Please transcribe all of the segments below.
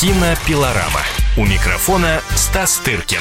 Кинопилорама. У микрофона Стас Тыркин.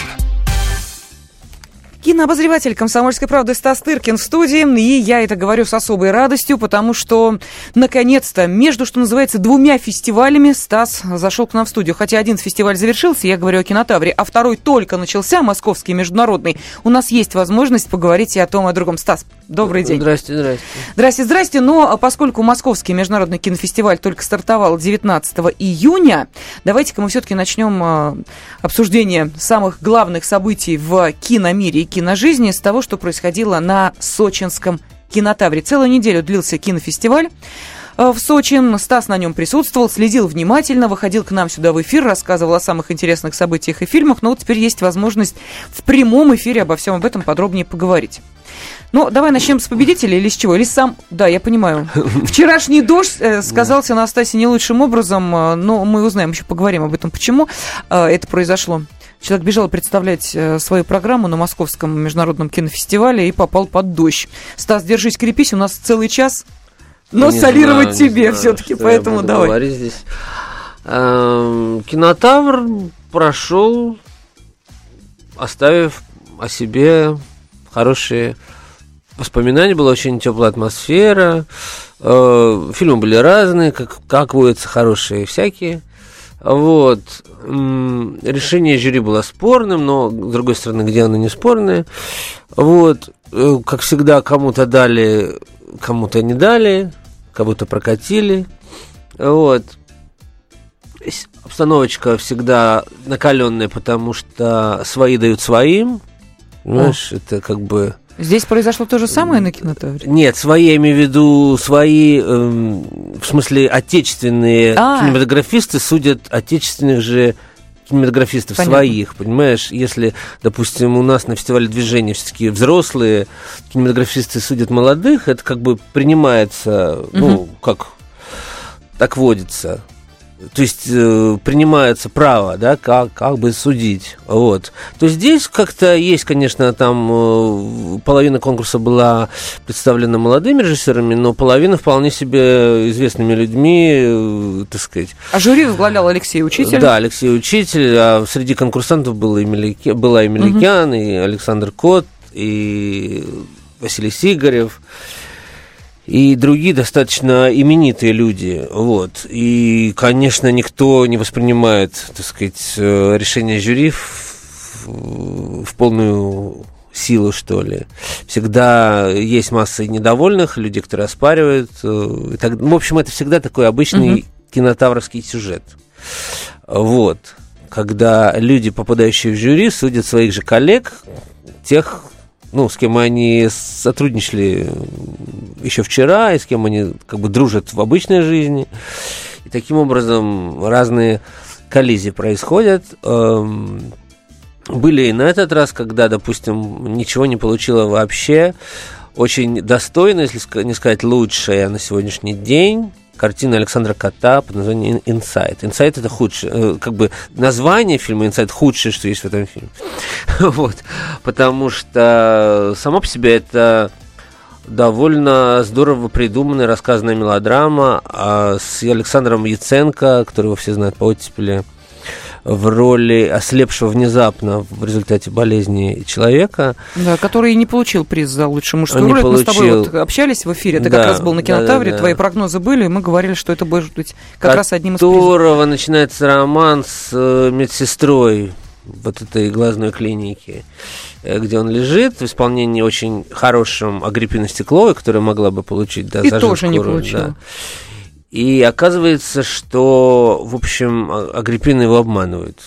Кинообозреватель «Комсомольской правды» Стас Тыркин в студии. И я это говорю с особой радостью, потому что, наконец-то, между, что называется, двумя фестивалями Стас зашел к нам в студию. Хотя один фестиваль завершился, я говорю о кинотавре, а второй только начался, московский международный. У нас есть возможность поговорить и о том, и о другом. Стас, добрый день. Здрасте, здрасте. Здрасте, здрасте. Но поскольку московский международный кинофестиваль только стартовал 19 июня, давайте-ка мы все-таки начнем а, обсуждение самых главных событий в киномире и киножизни с того, что происходило на сочинском кинотавре. Целую неделю длился кинофестиваль в Сочи. Стас на нем присутствовал, следил внимательно, выходил к нам сюда в эфир, рассказывал о самых интересных событиях и фильмах. Но вот теперь есть возможность в прямом эфире обо всем об этом подробнее поговорить. Ну, давай начнем с победителя или с чего? Или сам... Да, я понимаю. Вчерашний дождь э, сказался на Стасе не лучшим образом, э, но мы узнаем, еще поговорим об этом, почему э, это произошло. Человек бежал представлять э, свою программу на Московском международном кинофестивале и попал под дождь. Стас, держись, крепись, у нас целый час. Но Не солировать знаю, тебе все-таки, поэтому давай. говорить здесь. Эм, Кинотавр прошел, оставив о себе хорошие воспоминания. Была очень теплая атмосфера. Э, Фильмы были разные, как, как водятся, хорошие всякие. Вот. Решение жюри было спорным, но, с другой стороны, где оно не спорное. Вот. Э, Как всегда, кому-то дали, кому-то не дали, кого-то прокатили. Вот. Обстановочка всегда накаленная, потому что свои дают своим. Понимаешь, это как бы... Здесь произошло то же самое на кинотавре? Нет, свои, я имею в виду, свои, эм, в смысле, отечественные А. кинематографисты судят отечественных же кинематографистов Понятно. своих, понимаешь? Если, допустим, у нас на фестивале движения все-таки взрослые кинематографисты судят молодых, это как бы принимается, ну, как так водится. То есть э, принимается право, да, как, как бы судить. Вот. То есть здесь как-то есть, конечно, там э, половина конкурса была представлена молодыми режиссерами, но половина вполне себе известными людьми, э, так сказать. А жюри возглавлял Алексей Учитель. Да, Алексей Учитель, а среди конкурсантов был и Мелике- была и Меликян, и Александр Кот, и Василий Сигарев, и другие достаточно именитые люди. Вот. И, конечно, никто не воспринимает, так сказать, э, решение жюри в, в полную силу, что ли. Всегда есть масса недовольных, людей, которые оспаривают. э, и так- ну, в общем, это всегда такой обычный Мгм. кинотавровский сюжет. Вот. Когда люди, попадающие в жюри, судят своих же коллег, тех, ну, с кем они сотрудничали еще вчера, и с кем они как бы дружат в обычной жизни. И таким образом разные коллизии происходят. Эм, Были и на этот раз, когда, допустим, ничего не получила вообще. Очень достойно, если не сказать лучшая на сегодняшний день, картина Александра Кота под названием «Инсайт». «Инсайт» — это худшее, э, как бы название фильма «Инсайт» худшее, что есть в этом фильме. Вот. Потому что само по себе это довольно здорово придуманная, рассказанная мелодрама а, с Александром Яценко, которого все знают по оттепели, в роли ослепшего внезапно в результате болезни человека. Да, который не получил приз за лучшую мужскую Не роль. Это Мы с тобой получил. вот общались в эфире, ты Да, как раз был на кинотавре, да-да-да. твои прогнозы были, и мы говорили, что это будет быть как раз одним из призов. которого начинается роман с э, медсестрой вот этой глазной клиники, э, где он лежит в исполнении очень хорошим Агриппины Стекловой, которая могла бы получить да, И тоже не роль, получила. да. И оказывается, что, в общем, А- Агриппина его обманывает.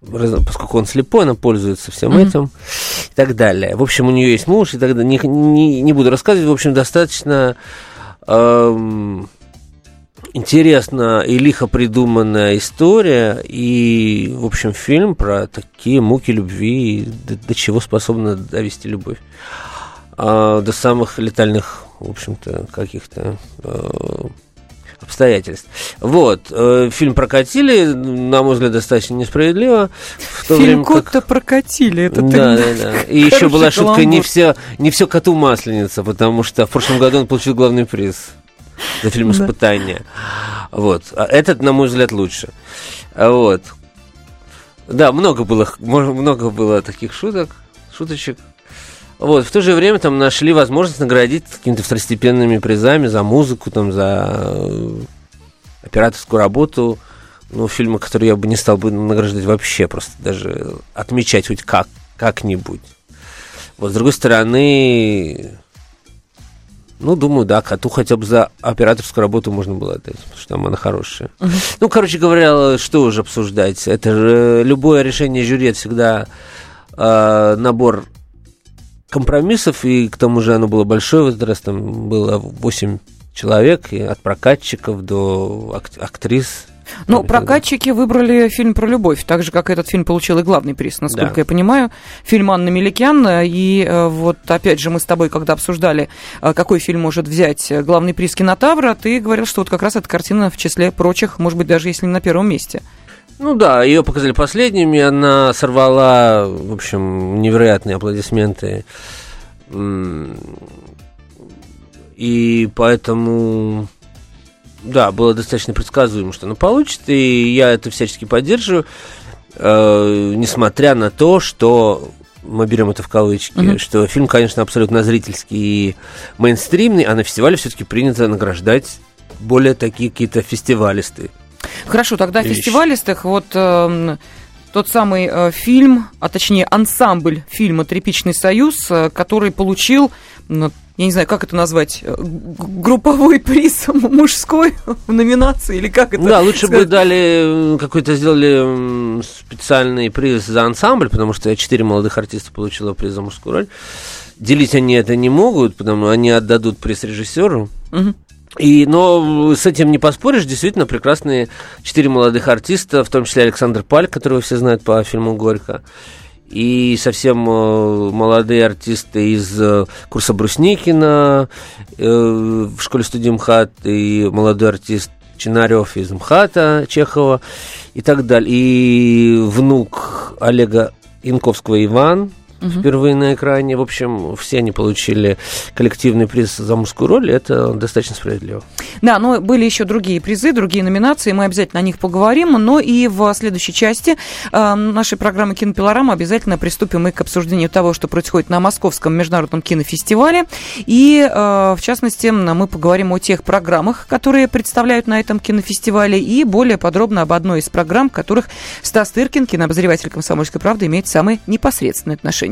Поскольку он слепой, она пользуется всем Мгм. этим и так далее. В общем, у нее есть муж, и так далее. Не, не, не буду рассказывать. В общем, достаточно эм, интересно и лихо придуманная история. И, в общем, фильм про такие муки любви, и до, до чего способна довести любовь. А, до самых летальных, в общем-то, каких-то э, обстоятельств. Вот, э, фильм прокатили, на мой взгляд, достаточно несправедливо. В то Фильм время как- «Кот-то прокатили». Это ты да, мне- да, да. И еще была шутка не все, не все коту масленица, потому что в прошлом году он получил главный приз. за фильм «Испытание». Вот. А этот, на мой взгляд, лучше. Вот. Да, много было, много было таких шуток, шуточек. Вот, в то же время там нашли возможность наградить какими-то второстепенными призами за музыку, там, за э, операторскую работу. Ну, фильмы, которые я бы не стал бы награждать вообще, просто даже отмечать хоть как, как-нибудь. Вот, с другой стороны, ну, думаю, да, коту хотя бы за операторскую работу можно было отдать, потому что там она хорошая. Uh-huh. Ну, короче говоря, что уже обсуждать? Это же любое решение жюри это всегда э, набор компромиссов, и к тому же оно было большое в этот раз, там было 8 человек, и от прокатчиков до ак- актрис, ну, прокатчики выбрали фильм про любовь, так же, как этот фильм получил и главный приз, насколько да. я понимаю. Фильм Анны Меликян. И э, вот, опять же, мы с тобой, когда обсуждали, э, какой фильм может взять главный приз кинотавра, ты говорил, что вот как раз эта картина в числе прочих, может быть, даже если не на первом месте. Ну да, ее показали последними, она сорвала, в общем, невероятные аплодисменты. И поэтому да, было достаточно предсказуемо, что она получит, и я это всячески поддерживаю, э, несмотря на то, что мы берем это в кавычки, mm-hmm. что фильм, конечно, абсолютно зрительский и мейнстримный, а на фестивале все-таки принято награждать более такие какие-то фестивалисты. Хорошо, тогда вещи. фестивалистых вот э, тот самый э, фильм, а точнее ансамбль фильма «Тряпичный союз», э, который получил я не знаю, как это назвать, э, групповой приз мужской в номинации, или как это Да, лучше сказать? бы дали какой-то, сделали специальный приз за ансамбль, потому что четыре молодых артиста получила приз за мужскую роль. Делить они это не могут, потому что они отдадут приз режиссеру. Угу. И, но с этим не поспоришь, действительно прекрасные четыре молодых артиста, в том числе Александр Паль, которого все знают по фильму «Горько», и совсем э, молодые артисты из э, курса Брусникина э, в школе студии МХАТ, и молодой артист Чинарев из МХАТа Чехова и так далее. И внук Олега Янковского Иван, угу. впервые на экране. В общем, все они получили коллективный приз за мужскую роль, это достаточно справедливо. Да, но были еще другие призы, другие номинации, мы обязательно о них поговорим, но и в следующей части э, нашей программы «Кинопилорама» обязательно приступим и к обсуждению того, что происходит на Московском международном кинофестивале, и, э, в частности, мы поговорим о тех программах, которые представляют на этом кинофестивале, и более подробно об одной из программ, в которых Стас Тыркин, кинообозреватель «Комсомольской правды», имеет самое непосредственное отношение.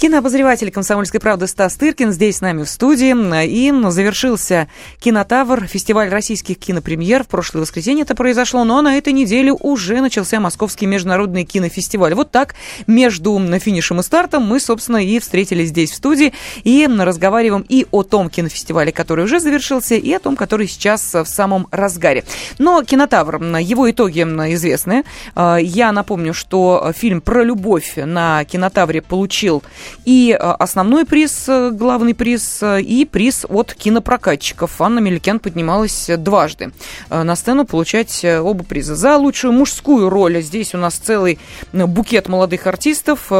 Кинообозреватель «Комсомольской правды» Стас Тыркин здесь с нами в студии. И завершился «Кинотавр», фестиваль российских кинопремьер. В прошлое воскресенье это произошло, но на этой неделе уже начался Московский международный кинофестиваль. Вот так между финишем и стартом мы, собственно, и встретились здесь в студии и разговариваем и о том кинофестивале, который уже завершился, и о том, который сейчас в самом разгаре. Но «Кинотавр», его итоги известны. А, я напомню, что фильм про любовь на «Кинотавре» получил и э, основной приз, э, главный приз, э, и приз от кинопрокатчиков. Анна Меликян поднималась дважды на сцену получать оба приза. За лучшую мужскую роль здесь у нас целый букет молодых артистов.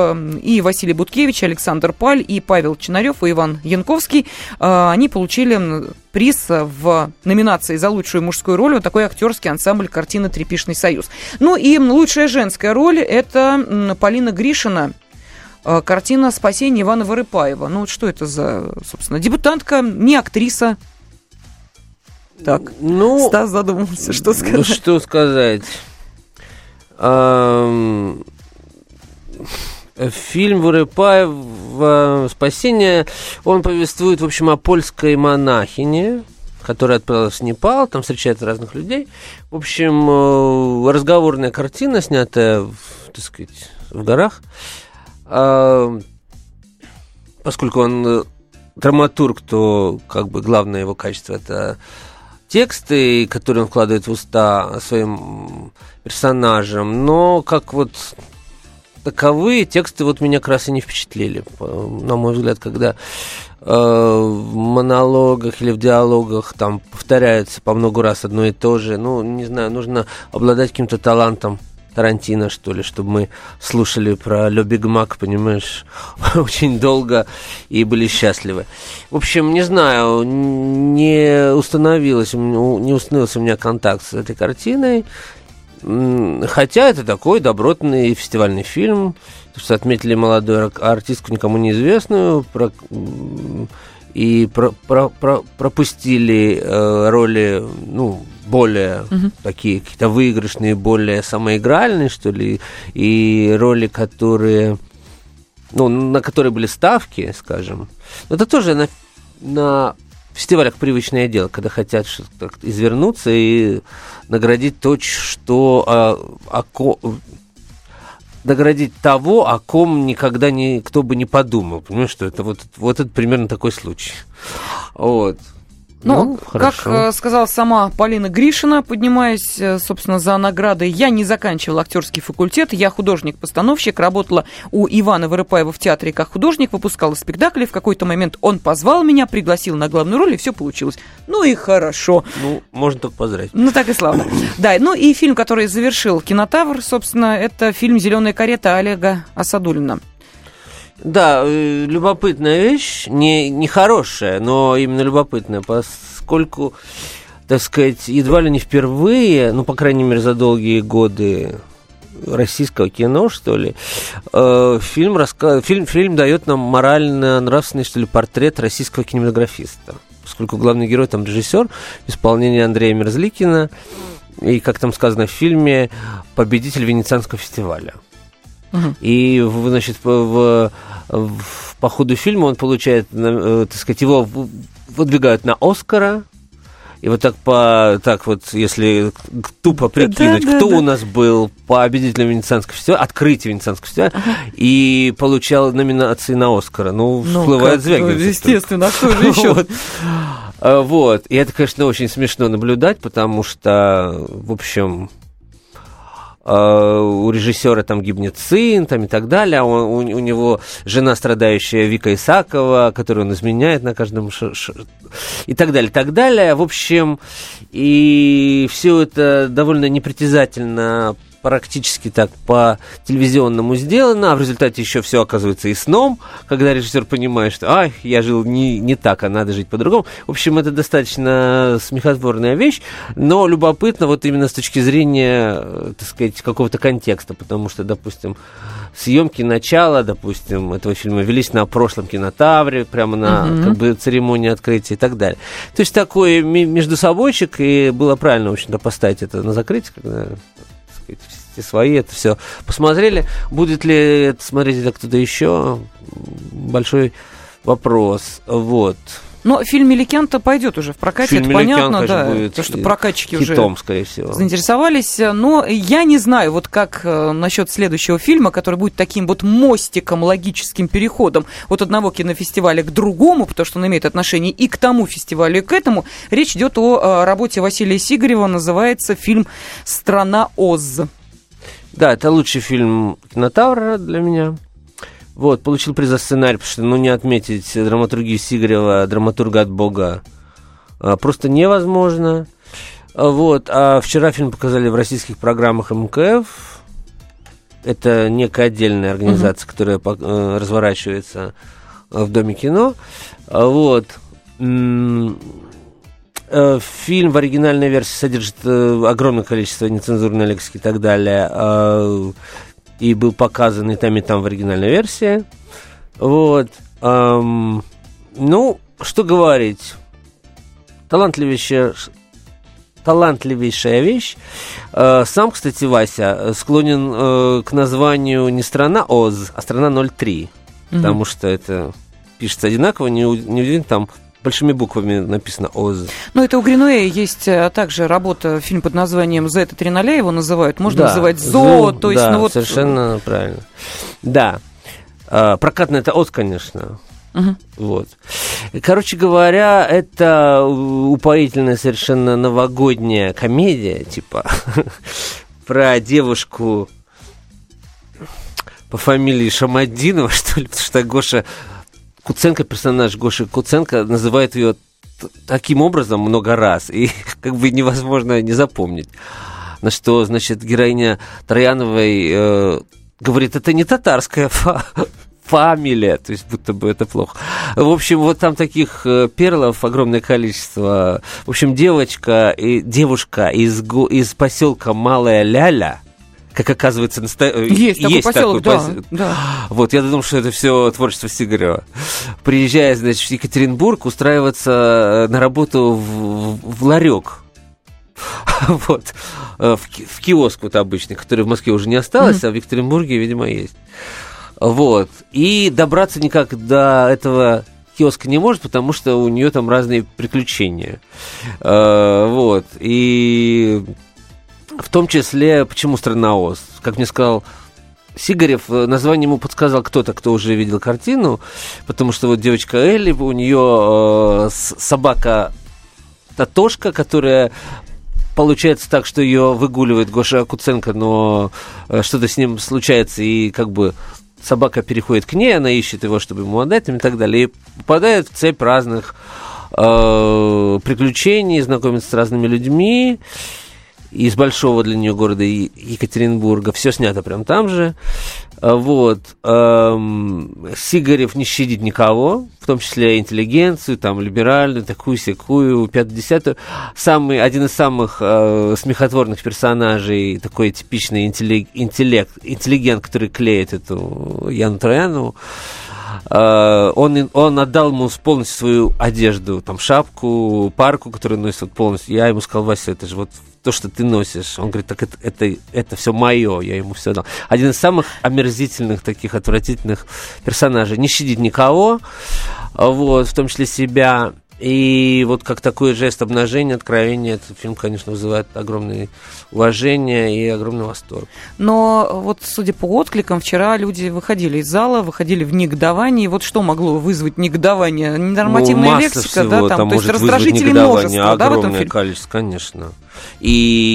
И Василий Буткевич, Александр Паль, и Павел Чинарев, и Иван Янковский. Они получили приз в номинации за лучшую мужскую роль. Вот такой актерский ансамбль картины «Трепишный союз». Ну и лучшая женская роль – это Полина Гришина, картина «Спасение Ивана Вырыпаева». Ну, вот что это за, собственно, дебютантка, не актриса. Так, ну, Стас задумался, что сказать. Ну, что сказать. Фильм Вырыпаева «Спасение», он повествует, в общем, о польской монахине, которая отправилась в Непал, там встречает разных людей. В общем, э, разговорная картина, снятая, так сказать, в горах. А, поскольку он э, драматург, то как бы главное его качество это тексты, которые он вкладывает в уста своим персонажам, но как вот таковые тексты вот меня как раз и не впечатлили, на мой взгляд, когда э, в монологах или в диалогах там повторяется по много раз одно и то же. Ну, не знаю, нужно обладать каким-то талантом Тарантино, что ли, чтобы мы слушали про Ле Биг Мак, понимаешь, очень долго и были счастливы. В общем, не знаю, не установилось, не установился у меня контакт с этой картиной. Хотя это такой добротный фестивальный фильм, что отметили молодую артистку, никому неизвестную, про, и про, про, про, пропустили э, роли, ну, более угу. такие какие-то выигрышные, более самоигральные, что ли, и роли, которые, ну, на которые были ставки, скажем. Но это тоже на, на фестивалях привычное дело, когда хотят извернуться и наградить то, что о, о, наградить того, о ком никогда никто бы не подумал. Понимаешь, что это вот, вот это примерно такой случай. Вот. Ну, ну как э, сказала сама Полина Гришина, поднимаясь, э, собственно, за наградой, я не заканчивала актерский факультет, я художник-постановщик, работала у Ивана Вырыпаева в театре как художник, выпускала спектакли. В какой-то момент он позвал меня, пригласил на главную роль, и все получилось. Ну и хорошо. Ну, можно только поздравить. Ну, так и славно. Да, ну и фильм, который завершил кинотавр, собственно, это фильм «Зеленая карета» Олега Асадулина. Да, э, любопытная вещь, не, не хорошая, но именно любопытная, поскольку, так сказать, едва ли не впервые, ну, по крайней мере, за долгие годы российского кино, что ли, э, фильм, раска... фильм, фильм дает нам морально-нравственный, что ли, портрет российского кинематографиста. Поскольку главный герой там режиссер в исполнении Андрея Мерзликина, и, как там сказано в фильме, победитель Венецианского фестиваля. И, значит, в, в, по ходу фильма он получает, э, так сказать, его выдвигают на Оскара. И вот так по так вот, если тупо прикинуть, да, да, кто да. у нас был победителем Венецианского фестиваля, открытие Венецианского фестиваля, ага. и получал номинации на Оскара. Ну, ну всплывает Звягин. Ну, естественно, а кто же еще? вот. А, вот. И это, конечно, очень смешно наблюдать, потому что, в общем, у режиссера там гибнет сын там, и так далее, а у, у него жена, страдающая Вика Исакова, которую он изменяет на каждом ш, ш, и так далее, так далее. В общем, и все это довольно непритязательно практически так по телевизионному сделано, а в результате еще все оказывается и сном, когда режиссер понимает, что ай, я жил не, не так, а надо жить по-другому. В общем, это достаточно смехотворная вещь, но любопытно вот именно с точки зрения, так сказать, какого-то контекста, потому что, допустим, съемки начала, допустим, этого фильма велись на прошлом кинотавре, прямо на uh-huh. как бы церемонии открытия и так далее. То есть такой между собойчик, и было правильно, в общем-то, поставить это на закрытие, когда все свои, это все посмотрели. Будет ли это смотреть это кто-то еще? Большой вопрос. Вот. Но фильм «Меликян»-то пойдет уже в прокате, фильм это понятно, да, будет то, что прокатчики хитом, уже скорее всего. заинтересовались. Но я не знаю, вот как э, насчет следующего фильма, который будет таким вот мостиком, логическим переходом от одного кинофестиваля к другому, потому что он имеет отношение и к тому фестивалю, и к этому. Речь идет о э, работе Василия Сигарева, называется фильм «Страна Оз». Да, это лучший фильм кинотавра для меня. Вот, получил приз за сценарий, потому что, ну, не отметить драматургию Сигарева, драматурга от Бога, а, просто невозможно. Вот, а вчера фильм показали в российских программах МКФ. Это некая отдельная организация, угу. которая э, разворачивается в Доме кино. Вот. Э, фильм в оригинальной версии содержит э, огромное количество нецензурной лексики и так далее и был показан и там, и там в оригинальной версии. Вот. Эм, ну, что говорить. Талантливейшая, талантливейшая вещь. Э, сам, кстати, Вася склонен э, к названию не страна ОЗ, а страна 03. Угу. Потому что это пишется одинаково, не, не удивительно, там большими буквами написано ОЗ. Ну, это у Гринуэя есть а, также работа, фильм под названием «За это три ноля» его называют. Можно да, называть «Зо», то есть, да, ну вот... совершенно правильно. Да. А, прокатно это ОЗ, конечно. Мгм. Вот. Короче говоря, это упоительная совершенно новогодняя комедия, типа, про девушку по фамилии Шамадинова, что ли, потому что Гоша Куценко, персонаж Гоши Куценко, называет ее таким образом много раз, и как бы невозможно не запомнить. На что, значит, героиня Трояновой э, говорит, это не татарская фа- фамилия, то есть будто бы это плохо. В общем, вот там таких э, перлов огромное количество. В общем, девочка и девушка из, из поселка Малая Ляля, как оказывается, наста- э, Есть, такой поселок, да, посел- да. вот, я думал, что это все творчество Сигарева. Приезжая, значит, в Екатеринбург, устраиваться э, на работу в, в ларек. Вот. Э, В, в киоск вот обычный, который в Москве уже не осталось, а в Екатеринбурге, видимо, есть. Вот. И добраться никак до этого киоска не может, потому что у нее там разные приключения. Э, Вот. И в том числе, почему страна Оз? Как мне сказал Сигарев, э, название ему подсказал кто-то, кто уже видел картину, потому что вот девочка Элли, у нее э, собака Татошка, которая получается так, что ее выгуливает Гоша Куценко, но э, что-то с ним случается, и как бы собака переходит к ней, она ищет его, чтобы ему отдать и так далее, и попадает в цепь разных э, приключений, знакомится с разными людьми из большого для нее города Екатеринбурга. Все снято прям там же. А, Вот. Сигарев не щадит никого, в том числе интеллигенцию, там, либеральную, такую, секую, пятую, десятую. Самый, один из самых э, смехотворных персонажей, такой типичный интеллиг- интеллект, интеллигент, который клеит эту Яну Троянову. Э, он, он отдал ему полностью свою одежду, там, шапку, парку, которую носит полностью. Я ему сказал, Вася, это же вот то, что ты носишь. Он говорит, так это, это, это все мое, я ему все дал. Один из самых омерзительных, таких отвратительных персонажей. Не щадит никого, вот, в том числе себя. И вот как такой жест обнажения, откровения, этот фильм, конечно, вызывает огромное уважение и огромный восторг. Но вот, судя по откликам, вчера люди выходили из зала, выходили в негодовании. Вот что могло вызвать негодование? Ненормативная Ну, лексика, всего да, там, то есть раздражителей негодование, множество, да, в этом фильме? количество, конечно. И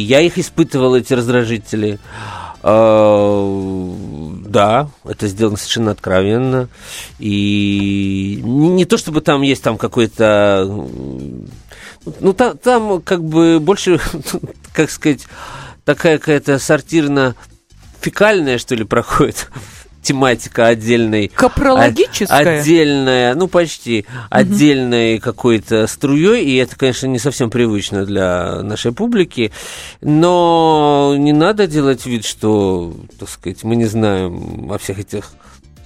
я их испытывал, эти раздражители. Да, это сделано совершенно откровенно. И не, не то, чтобы там есть там какой-то... Ну, там, там как бы больше, как сказать, такая какая-то сортирно-фекальная, что ли, проходит тематика отдельной Капрологическая? Отдельная, ну почти, отдельной какой-то струей, и это, конечно, не совсем привычно для нашей публики, но не надо делать вид, что, так сказать, мы не знаем о всех этих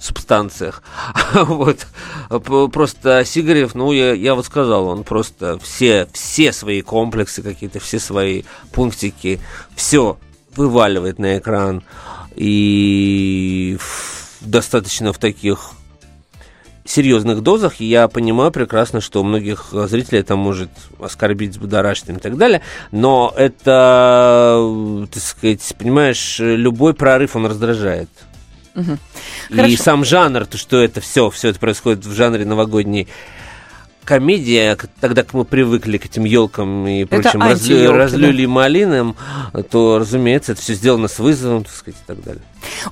субстанциях. Вот. Просто Сигарев, ну, я, я вот сказал, он просто все, все свои комплексы какие-то, все свои пунктики, все вываливает на экран. И достаточно в таких серьезных дозах, и я понимаю прекрасно, что у многих зрителей это может оскорбить, взбудоражить и так далее, но это, так сказать, понимаешь, любой прорыв, он раздражает. И Хорошо. сам жанр, то, что это все, все это происходит в жанре новогодней комедия, к- тогда как мы привыкли к этим елкам и прочим разлю- разлюли малинам, то, разумеется, это все сделано с вызовом, так сказать, и так далее.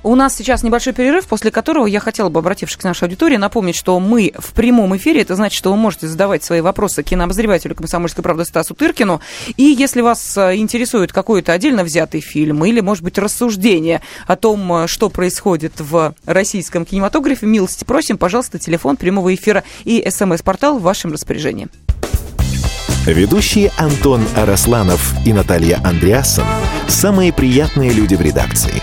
У нас сейчас небольшой перерыв, после которого я хотела бы, обратившись к нашей аудитории, напомнить, что мы в прямом эфире. Это значит, что вы можете задавать свои вопросы кинообозревателю «Комсомольской правды» Стасу Тыркину. И если вас э, интересует какой-то отдельно взятый фильм или, может быть, рассуждение о том, э, что происходит в российском кинематографе, милости просим, пожалуйста, телефон прямого эфира и смс-портал в вашем распоряжении. Ведущие Антон Арасланов и Наталья Андреасон – самые приятные люди в редакции.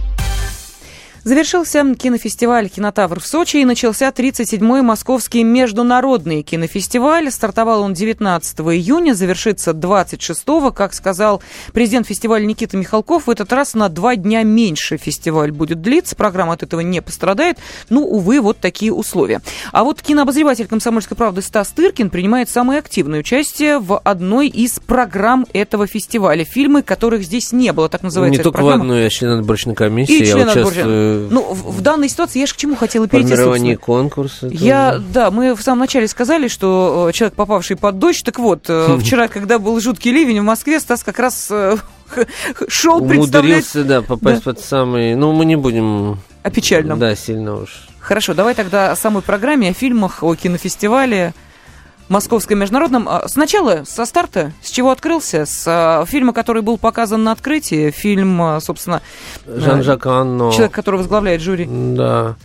Завершился кинофестиваль «Кинотавр» в Сочи и начался 37-й Московский международный кинофестиваль. Стартовал он 19 июня, завершится 26-го. Как сказал президент фестиваля Никита Михалков, в этот раз на два дня меньше фестиваль будет длиться. Программа от этого не пострадает. Ну, увы, вот такие условия. А вот кинообозреватель «Комсомольской правды» Стас Тыркин принимает самое активное участие в одной из программ этого фестиваля. Фильмы, которых здесь не было, так называется Не только программа. в одной, я член отборочной комиссии. И я член участвую. Ну, в, в данной ситуации я же к чему хотела перейти, собственно. конкурса. Я, тоже. да, мы в самом начале сказали, что э, человек, попавший под дождь, так вот, э, вчера, когда был жуткий ливень в Москве, Стас как раз э, шел представлять Умудрился, да, попасть под самый... Ну, мы не будем... о печальном. Да, сильно уж. Хорошо, давай тогда о самой программе, о фильмах, о кинофестивале Московском международном. А, Сначала, со старта, с чего открылся? С а, фильма, который был показан на открытии, фильм, а, собственно, Жан-Жак Анно. человек, который возглавляет жюри. Да.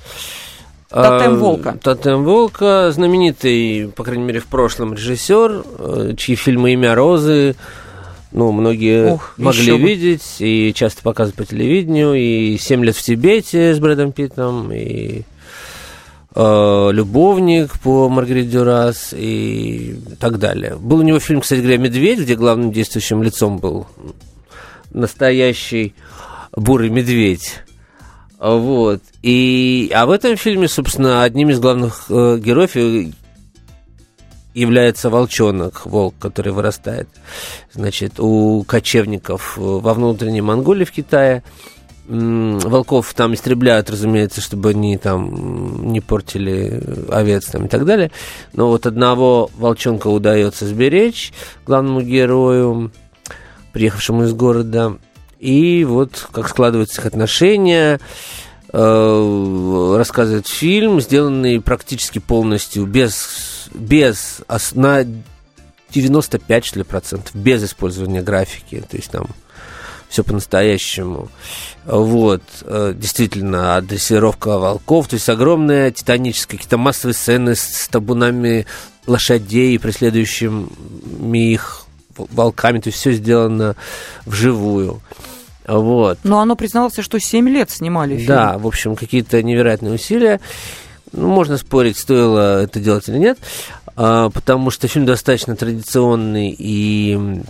«Тотем волка». Тотем волка, знаменитый, по крайней мере, в прошлом режиссер, э, чьи фильмы «Имя Розы», ну, многие Ух, могли видеть и часто показывают по телевидению, и «Семь лет в Тибете» с Брэдом Питтом, и э, «Любовник» по Маргарите Дюрас и так далее. Был у него фильм, кстати говоря, «Медведь», где главным действующим лицом был настоящий бурый медведь. Вот. И, а в этом фильме, собственно, одним из главных э, героев э, является волчонок, волк, который вырастает, значит, у кочевников э, во внутренней Монголии в Китае. Волков там истребляют, разумеется, чтобы они там не портили овец там, и так далее. Но вот одного волчонка удается сберечь главному герою, приехавшему из города. И вот как складываются их отношения, э, рассказывает фильм, сделанный практически полностью без, без на 95 что ли процентов без использования графики, то есть там все по-настоящему. Вот, э, действительно, дрессировка волков, то есть огромная титаническая, какие-то массовые сцены с, с табунами лошадей, преследующими их волками, то есть все сделано вживую. Вот. Но оно признался, что 7 лет снимали фильм. Да, в общем, какие-то невероятные усилия. Ну, можно спорить, стоило это делать или нет, а, потому что фильм достаточно традиционный и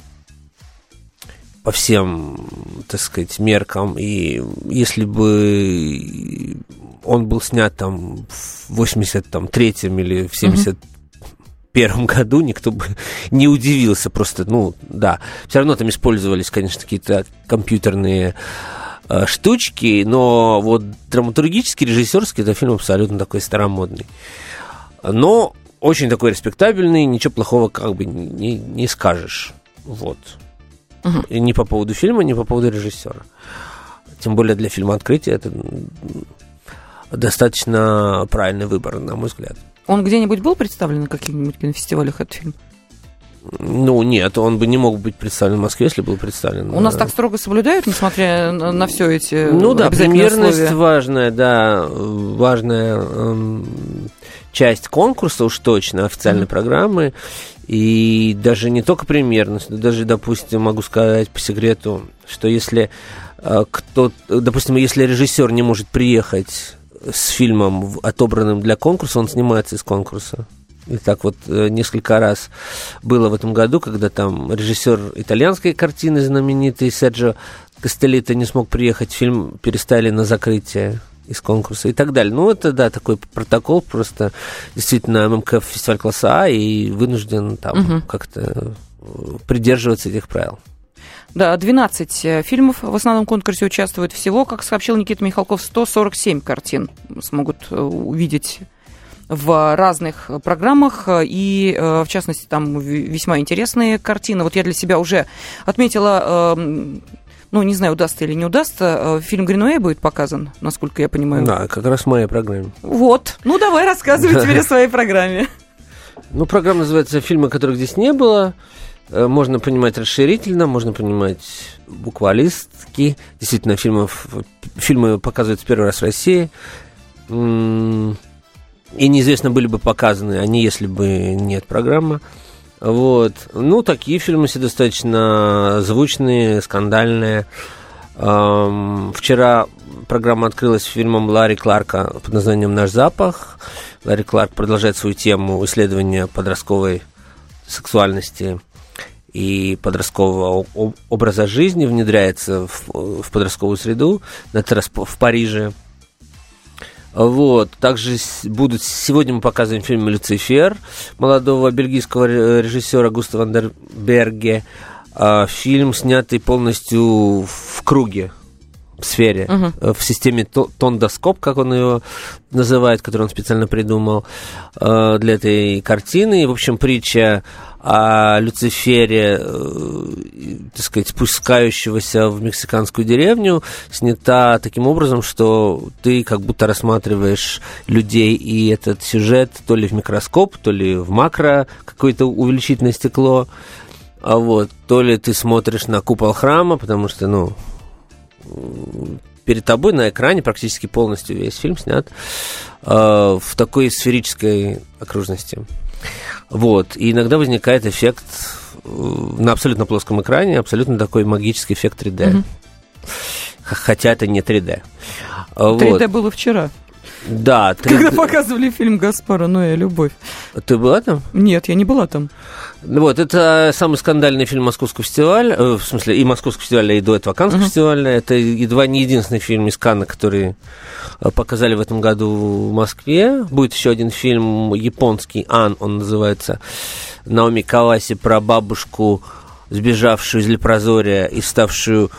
по всем, так сказать, меркам. И если бы он был снят там в 83-м или в 70 первом году никто бы не удивился просто, ну, да. Все равно там использовались, конечно, какие-то компьютерные э, штучки, но вот драматургически, режиссерский это фильм абсолютно такой старомодный. Но очень такой респектабельный, ничего плохого как бы не, не скажешь. Вот. Мгм. И ни по поводу фильма, ни по поводу режиссера. Тем более для фильма «Открытие» это достаточно правильный выбор, на мой взгляд. Он где-нибудь был представлен на каких-нибудь кинофестивалях, этот фильм? Ну, нет, он бы не мог быть представлен в Москве, если был представлен. У нас э, так строго соблюдают, несмотря на, все эти Ну да, примерность условия? важная, да, важная эм, часть конкурса уж точно, официальной Мгм. программы. И даже не только примерность, но даже, допустим, могу сказать по секрету, что если э, кто, допустим, если режиссер не может приехать с фильмом, отобранным для конкурса, он снимается из конкурса. И так вот э, несколько раз было в этом году, когда там режиссер итальянской картины знаменитый Серджо Кастеллито не смог приехать, фильм перестали на закрытие из конкурса и так далее. Ну, это, да, такой протокол, просто действительно ММК фестиваль класса А и вынужден там Мгм. как-то э, придерживаться этих правил. Да, 12 э, фильмов в основном конкурсе участвуют всего. Как сообщил Никита Михалков, 147 картин смогут э, увидеть в разных программах, и, в частности, там весьма интересные картины. Вот я для себя уже отметила, ну, не знаю, удастся или не удастся, э, фильм Гринуэй будет показан, насколько я понимаю. Да, как раз в моей программе. Вот. Ну, давай рассказывай теперь о своей программе. Ну, программа называется «Фильмы, которых здесь не было». Э, Можно понимать расширительно, можно понимать буквалистски. Действительно, фильмов, фильмы показываются первый раз в России. И неизвестно, были бы показаны они, если бы нет программы. Вот. Ну, такие фильмы все достаточно звучные, скандальные. Эм, Вчера программа открылась фильмом Ларри Кларка под названием «Наш запах». Ларри Кларк продолжает свою тему исследования подростковой сексуальности и подросткового образа жизни, внедряется в, в подростковую среду, на этот раз в Париже. Вот. Также будут... Сегодня мы показываем фильм «Люцифер» молодого бельгийского ре- режиссера Густава Вандерберге. А, Фильм, снятый полностью в круге, сфере, э, в системе то- тондоскоп, как он ее называет, который он специально придумал э, для этой картины. И, в общем, притча о Люцифере, э, так сказать, спускающегося в мексиканскую деревню, снята таким образом, что ты как будто рассматриваешь людей и этот сюжет то ли в микроскоп, то ли в макро какое-то увеличительное стекло. А вот, то ли ты смотришь на купол храма, потому что, ну, перед тобой на экране практически полностью весь фильм снят э, в такой сферической окружности. Вот. И иногда возникает эффект э, на абсолютно плоском экране, абсолютно такой магический эффект 3D. Мгм. Х- Хотя это не 3D. А, 3D Вот. было вчера, Да, 3D. когда показывали фильм Гаспара Ноэ «Любовь». Ты была там? Нет, я не была там. Ну Вот, это самый скандальный фильм Московского фестиваля, э, в смысле, и Московского фестиваля, и до этого Каннского Мгм. фестиваля. Это едва не единственный фильм из Канна, который э, показали в этом году в Москве. Будет еще один фильм японский, Ан, он называется, Наоми Каваси про бабушку, сбежавшую из Лепрозория и ставшую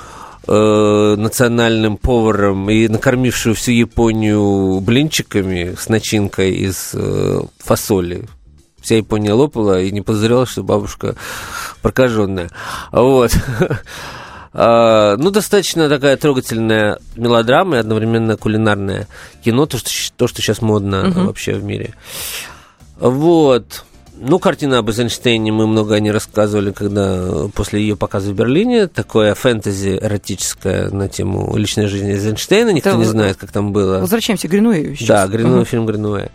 э, национальным поваром и накормившую всю Японию блинчиками с начинкой из э, фасоли. Вся Япония лопала и не подозревала, что бабушка прокаженная. Вот. А, Ну, достаточно такая трогательная мелодрама и одновременно кулинарное кино, то, что, то, что сейчас модно вообще в мире. Вот. Ну, картина об Эйзенштейне, мы много о ней рассказывали, когда после ее показа в Берлине, такое фэнтези эротическое на тему личной жизни Эйзенштейна, никто Это не знает, как там было. Возвращаемся к Гринуэю сейчас. Да, Гринуэ, Мгм. фильм Гринуэ.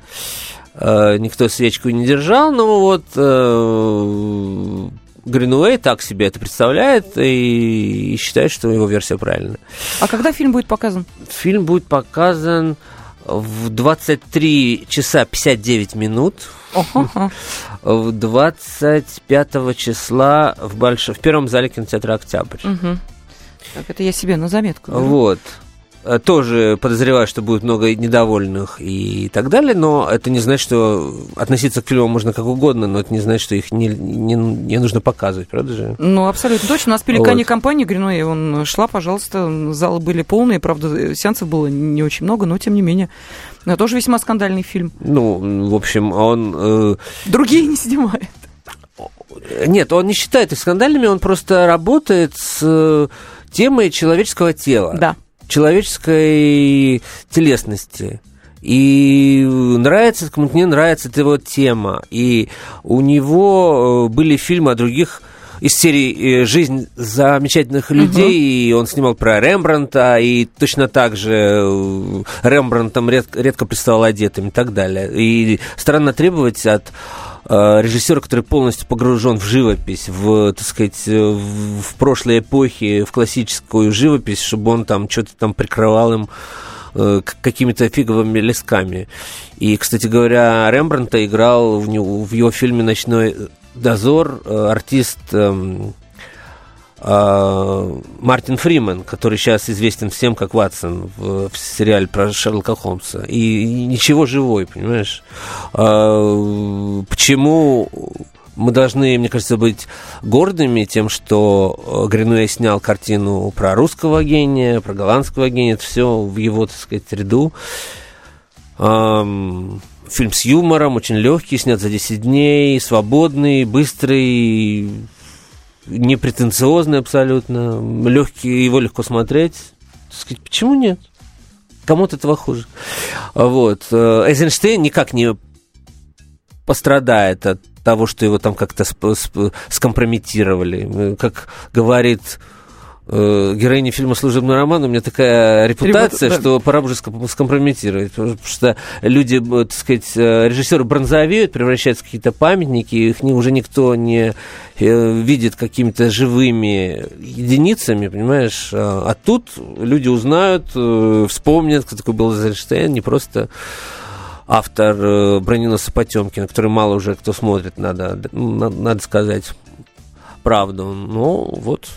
Э, Никто свечку не держал, но вот э, Гринуэй так себе это представляет и, и считает, что его версия правильная. А когда фильм будет показан? Фильм будет показан в 23 часа 59 минут в 25 числа в, больш... в первом зале кинотеатра «Октябрь». Мгм. Так, это я себе на заметку. беру. Вот. Э, Тоже подозреваю, что будет много недовольных и так далее, но это не значит, что относиться к фильмам можно как угодно, но это не значит, что их не, не, не нужно показывать, правда же? Ну, абсолютно точно. У нас пеликане Вот. компания Гринуэй, он шла, пожалуйста, залы были полные, правда, сеансов было не очень много, но тем не менее. Но тоже весьма скандальный фильм. Ну, в общем, он... э, Другие не снимают. нет, он не считает их скандальными, он просто работает с э, темой человеческого тела. Да. Человеческой телесности. И нравится, кому-то не нравится эта его тема. И у него э, были фильмы о других из серии э, «Жизнь замечательных людей», и он снимал про Рембранта, и точно так же э, Рембрандтом редко, редко представал одетым и так далее. И странно требовать от э, режиссера, который полностью погружен в живопись, в, так сказать, э, в, прошлой эпохе, в классическую живопись, чтобы он там что-то там прикрывал им э, какими-то фиговыми листками. И, кстати говоря, Рембранта играл в, него- в его фильме «Ночной дозор» артист эм, Мартин Фриман, который сейчас известен всем как Ватсон в, в сериале про Шерлока Холмса. И, и ничего живой, понимаешь? А, почему мы должны, мне кажется, быть гордыми тем, что э, Гринуэй снял картину про русского гения, про голландского гения, это все в его, так сказать, ряду. Ам, Фильм с юмором, очень легкий, снят за 10 дней, свободный, быстрый, непретенциозный абсолютно, легкий, его легко смотреть. Сказать, почему нет? Кому-то этого хуже. Вот. Э, Эйзенштейн никак не пострадает от того, что его там как-то сп- сп- скомпрометировали. Э, Как говорит э, героини фильма «Служебный роман», у меня такая репутация, да. что пора уже ском- скомпрометировать, потому что люди, э, так сказать, э, режиссеры бронзовеют, превращаются в какие-то памятники, их не, уже никто не видит какими-то живыми единицами, понимаешь? А, а тут люди узнают, вспомнят, кто такой был Эйзенштейн, не просто автор «Броненосца Потемкина», который мало уже кто смотрит, надо, ну, на- надо сказать правду. Ну, вот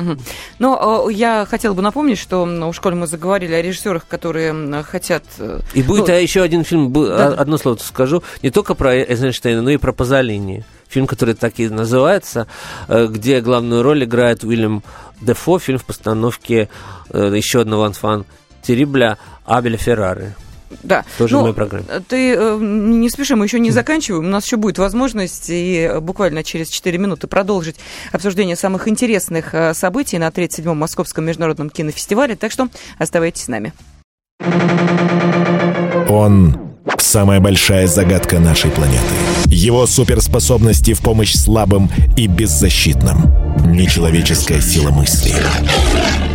Мгм. Но э, я хотела бы напомнить, что у школе мы заговорили о режиссерах, которые хотят... э, И будет Ну, а еще один фильм, да. а- одно слово скажу, не только про Эйзенштейна, но и про Пазолини. Фильм, который так и называется, э, где главную роль играет Уильям Дефо, фильм в постановке э, еще одного анфан Терибля Абеля Феррары. Да. Тоже Ну, в моей программе. Ты э, не спеши, мы еще не заканчиваем. У нас еще будет возможность и э, буквально через 4 минуты продолжить обсуждение самых интересных э, событий на 37-м Московском международном кинофестивале. Так что оставайтесь с нами. Он – самая большая загадка нашей планеты. Его суперспособности в помощь слабым и беззащитным. Нечеловеческая сила мысли.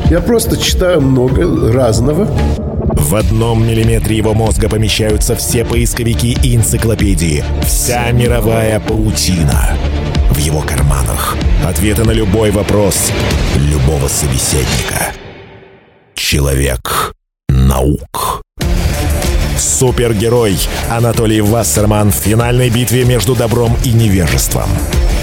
Я просто читаю много разного. В одном миллиметре его мозга помещаются все поисковики и энциклопедии. Вся мировая паутина. В его карманах. Ответы на любой вопрос любого собеседника. Человек наук. Супергерой Анатолий Вассерман в финальной битве между добром и невежеством.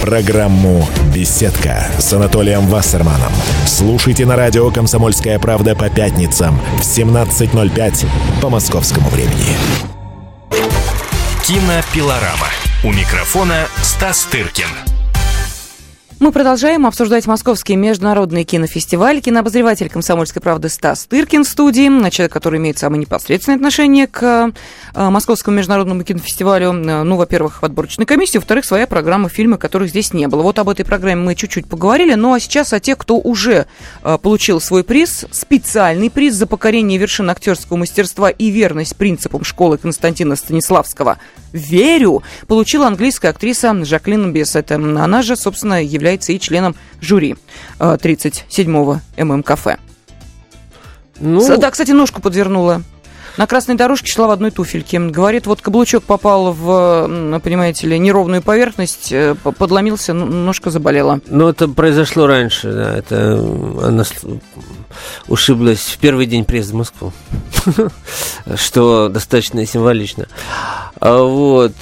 Программу «Беседка» с Анатолием Вассерманом. Слушайте на радио «Комсомольская правда» по пятницам в 17.05 по московскому времени. Кинопилорама. У микрофона Стас Тыркин. Мы продолжаем обсуждать Московский международный кинофестиваль. Кинообозреватель «Комсомольской правды» Стас Тыркин в студии. Человек, который имеет самое непосредственное отношение к э, Московскому международному кинофестивалю. Э, Ну, во-первых, в отборочной комиссии, во-вторых, своя программа фильмы, которых здесь не было. Вот об этой программе мы чуть-чуть поговорили. Ну, а сейчас о тех, кто уже э, получил свой приз. Специальный приз за покорение вершин актерского мастерства и верность принципам школы Константина Станиславского «Верю» получила английская актриса Жаклин Бессет. Она же, собственно, является и членом жюри э, 37-го ММ-кафе. Ну, Да, кстати, ножку подвернула. На красной дорожке шла в одной туфельке. Говорит, вот каблучок попал в, понимаете ли, неровную поверхность, э, подломился, ножка заболела. ну, это произошло раньше, да, это она ушиблась в первый день приезда в Москву, что достаточно символично. А вот,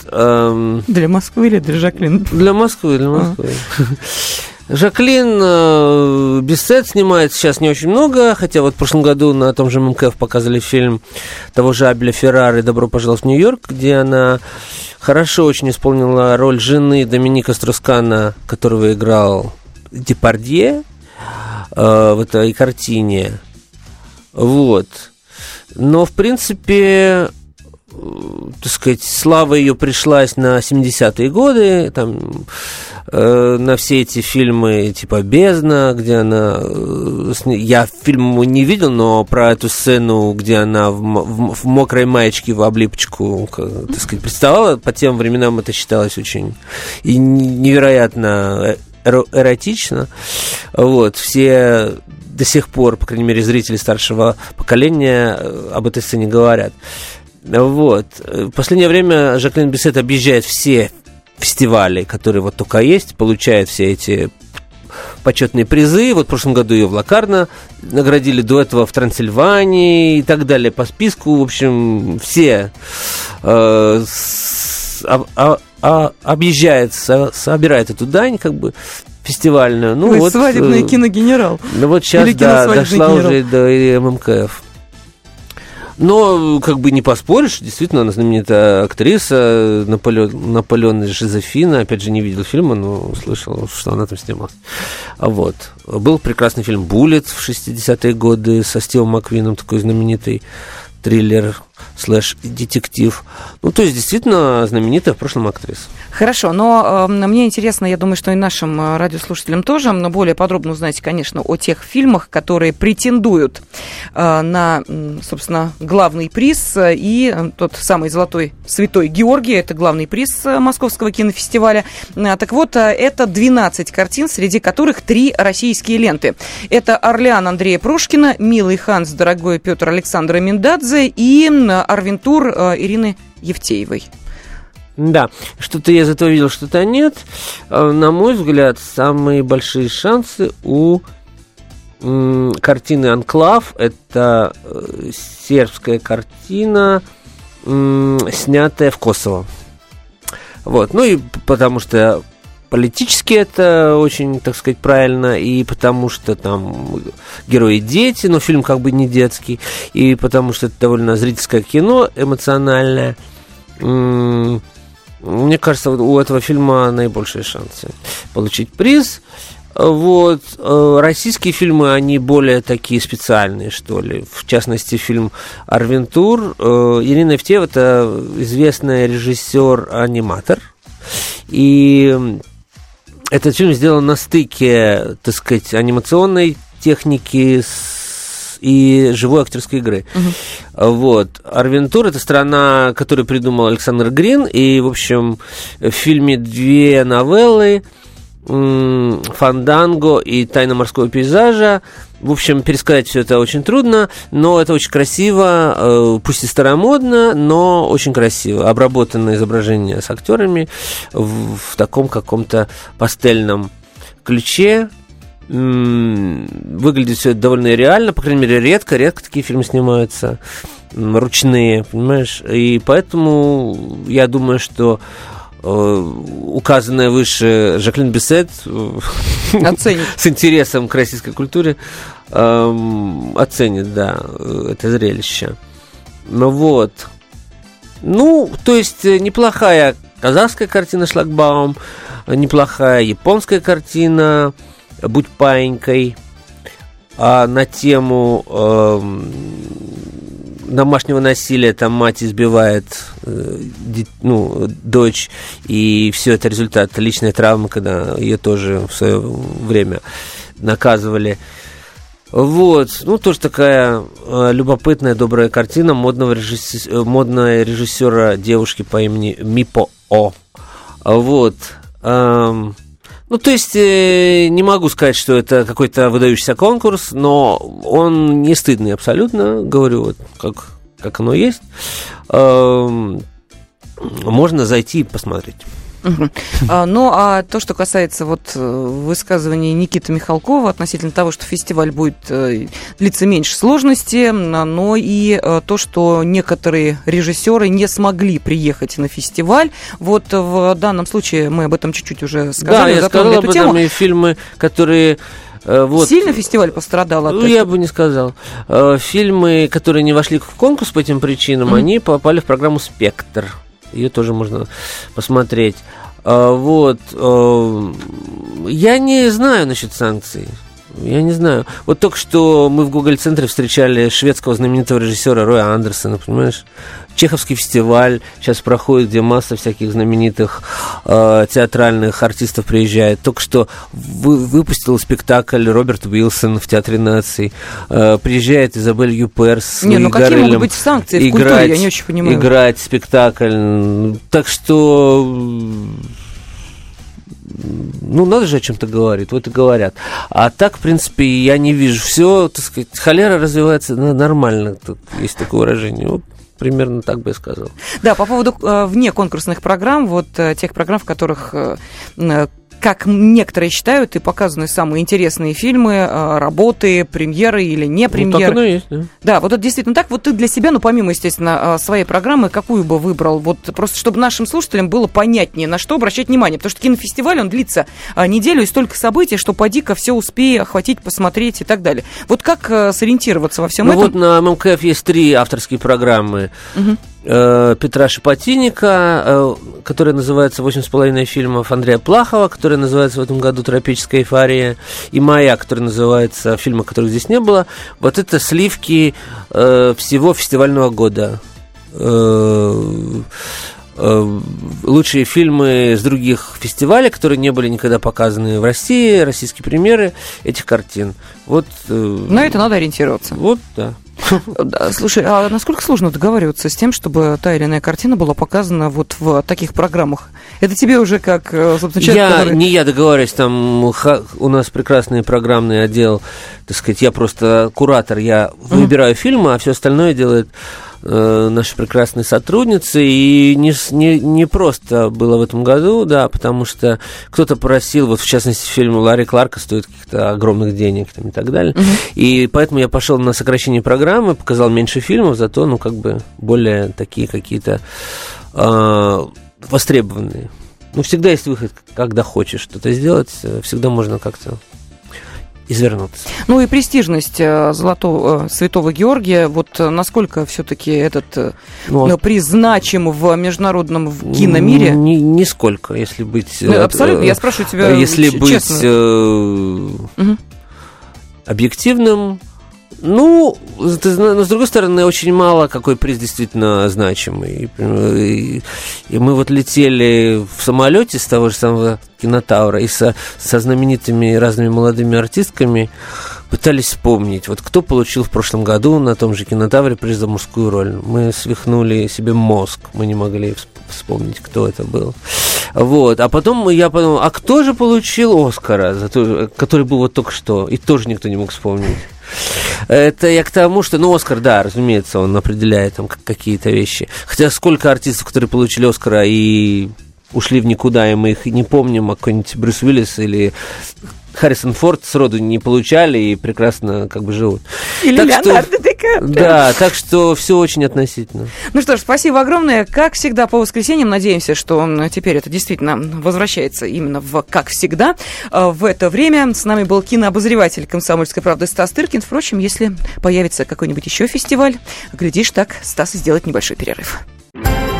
Для Москвы или для Жаклин? Для Москвы, для Москвы. Жаклин э, Бессет снимает сейчас не очень много, хотя вот в прошлом году на том же МКФ показали фильм того же Абеля Феррары «Добро пожаловать в Нью-Йорк», где она хорошо очень исполнила роль жены Доминика Струскана, которого играл Депардье э, в этой картине. Вот. Но, в принципе, так сказать, слава ее пришлась на 70-е годы, там, э, на все эти фильмы типа «Бездна», где она... э, я фильм не видел, но про эту сцену, где она в, в в мокрой маечке в облипочку, как, так сказать, представала, по тем временам это считалось очень и невероятно эро- эротично. Вот, все до сих пор, по крайней мере, зрители старшего поколения э, об этой сцене говорят. Вот. В последнее время Жаклин Бесет объезжает все фестивали, которые вот только есть, получает все эти почетные призы. Вот в прошлом году ее в Лакарно наградили, до этого в Трансильвании и так далее по списку. В общем, все э, с- а- а- а- объезжает, со- собирает эту дань, как бы фестивальную. Ну, Вы вот, свадебный э, киногенерал. ну вот сейчас, Или да, дошла генерал. уже до ММКФ. Но, как бы не поспоришь, действительно, она знаменитая актриса, Наполеон, Наполеон Жозефина. Опять же, не видел фильма, но слышал, что она там снималась. Вот. Был прекрасный фильм «Буллет» в 60-е годы со Стивом Маквином, такой знаменитый триллер. Слэш детектив. Ну, то есть, действительно, знаменитая в прошлом актриса. Хорошо, но э, мне интересно, я думаю, что и нашим э, радиослушателям тоже, но более подробно узнать, конечно, о тех фильмах, которые претендуют э, на, собственно, главный приз. И тот самый «Золотой святой Георгий» – это главный приз э, Московского кинофестиваля. Э, так вот, э, это 12 картин, среди которых три российские ленты. Это «Орлеан» Андрея Прошкина, «Милый Ханс», дорогой Петр Александра Миндадзе и «Арвентур» Ирины Евтеевой. Да, что-то я этого видел, что-то нет. Э, на мой взгляд, самые большие шансы у картины «Анклав». Это э, сербская картина, снятая в Косово. Вот, ну и потому что политически это очень, так сказать, правильно, и потому что там герои дети, но фильм как бы не детский, и потому что это довольно зрительское кино, эмоциональное. Мне кажется, у этого фильма наибольшие шансы получить приз. Вот. Э, российские фильмы, они более такие специальные, что ли. В частности, фильм «Арвентур». Э, Ирина Евтеева – это известная режиссер-аниматор. И этот фильм сделан на стыке, так сказать, анимационной техники с и живой актерской игры. Угу. Вот. Арвентур это страна, которую придумал Александр Грин, и, в общем, в фильме две новеллы Фанданго и Тайна морского пейзажа. В общем, пересказать все это очень трудно, но это очень красиво, э, пусть и старомодно, но очень красиво. Обработанное изображение с актерами в, в таком каком-то пастельном ключе, выглядит все это довольно реально, по крайней мере, редко, редко такие фильмы снимаются ручные, понимаешь? И поэтому я думаю, что указанная выше Жаклин Бесет э, оценит. с интересом к российской культуре э, оценит, да, это зрелище. Ну вот. Ну, то есть э, неплохая казахская картина «Шлагбаум», неплохая японская картина «Будь паинькой», а на тему э, домашнего насилия там мать избивает э, ну, дочь, и все это результат личной травмы, когда ее тоже в свое время наказывали. Вот, ну тоже такая э, любопытная, добрая картина модного режиссера, модного режиссера девушки по имени Мипо О. Вот. Эм, ну, то есть, э, не могу сказать, что это какой-то выдающийся конкурс, но он не стыдный абсолютно, говорю, вот как, как оно есть. Э, можно зайти и посмотреть. А, ну, а то, что касается вот э, высказывания Никиты Михалкова относительно того, что фестиваль будет э, длиться меньше сложности, но и э, то, что некоторые режиссеры не смогли приехать на фестиваль. Вот в данном случае мы об этом чуть-чуть уже сказали. Да, я сказал об этом, тему. и фильмы, которые вот. Сильно фестиваль пострадал от ну, Я бы не сказал. Фильмы, которые не вошли в конкурс по этим причинам, mm-hmm. они попали в программу «Спектр». Ее тоже можно посмотреть. А, вот. А, я не знаю насчет санкций. Я не знаю. Вот только что мы в Google центре встречали шведского знаменитого режиссера Роя Андерсона, понимаешь? Чеховский фестиваль сейчас проходит, где масса всяких знаменитых э, театральных артистов приезжает. Только что вы, выпустил спектакль Роберт Уилсон в Театре наций. Э, приезжает Изабель Юпер с Не, ну какие могут быть санкции играть, в культуре? Я не очень понимаю. Играть спектакль. Так что ну, надо же о чем-то говорить, вот и говорят. А так, в принципе, я не вижу. Все, так сказать, холера развивается нормально, тут есть такое выражение. Вот примерно так бы я сказал. Да, по поводу э, вне конкурсных программ, вот э, тех программ, в которых э, как некоторые считают, и показаны самые интересные фильмы, э, работы, премьеры или не премьеры. Ну, так оно есть, да. Да, вот это действительно так. Вот ты для себя, ну, помимо, естественно, э, своей программы, какую бы выбрал? Вот просто, чтобы нашим слушателям было понятнее, на что обращать внимание. Потому что кинофестиваль, он длится э, неделю, и столько событий, что поди-ка все успей охватить, посмотреть и так далее. Вот как сориентироваться во всем ну, этом? вот на ММКФ есть три авторские программы. Угу. Э, Петра Шепотинника, э, которая называется «Восемь с половиной фильмов», Андрея Плахова, которая называется в этом году «Тропическая эйфория», и моя, которая называется фильмы, которых здесь не было. Вот это сливки э, всего фестивального года. лучшие фильмы с других фестивалей, которые не были никогда показаны в России, российские примеры этих картин. Вот. На это надо ориентироваться. Вот, да. Слушай, а насколько сложно договариваться с тем, чтобы та или иная картина была показана вот в таких программах? Это тебе уже как, э, собственно, человек, я, который- Не я договариваюсь, там у нас прекрасный программный отдел, так сказать, я просто куратор, я выбираю фильмы, а все остальное делает э, наши прекрасные сотрудницы, и не, не, не просто было в этом году, да, потому что кто-то просил, вот в частности фильм Ларри Кларка стоит каких-то огромных денег там, и так далее, и поэтому я пошел на сокращение программы, показал меньше фильмов, зато, ну, как бы более такие какие-то э, востребованные. Ну, всегда есть выход, когда хочешь что-то сделать, всегда можно как-то извернуться. Ну и престижность э, Золотого э, Святого Георгия, вот э, насколько все-таки этот э, Ну, приз значим в международном в киномире? Ни, нисколько, если быть... Ну, абсолютно, я спрашиваю тебя Если ч- быть честно. э, Мгм. объективным, ну, но с другой стороны, очень мало какой приз действительно значимый. И, и мы вот летели в самолете с того же самого кинотавра и со, со знаменитыми разными молодыми артистками пытались вспомнить, вот кто получил в прошлом году на том же кинотавре приз за мужскую роль. Мы свихнули себе мозг, мы не могли всп- вспомнить, кто это был. Вот, а потом я подумал, а кто же получил Оскара, за то, который был вот только что, и тоже никто не мог вспомнить. Это я к тому, что, ну, Оскар, да, разумеется, он определяет там как- какие-то вещи. Хотя сколько артистов, которые получили Оскара и ушли в никуда, и мы их не помним, а какой-нибудь Брюс Уиллис или Харрисон Форд сроду не получали и прекрасно как бы живут. Или так что- Леонардо Ди Каприо? Да, так что все очень относительно. Ну что ж, спасибо огромное. Как всегда, по воскресеньям надеемся, что теперь это действительно возвращается именно в «как всегда». э, В это время с нами был кинообозреватель «Комсомольской правды» Стас Тыркин. Впрочем, если появится какой-нибудь еще фестиваль, глядишь, так Стас сделает небольшой перерыв.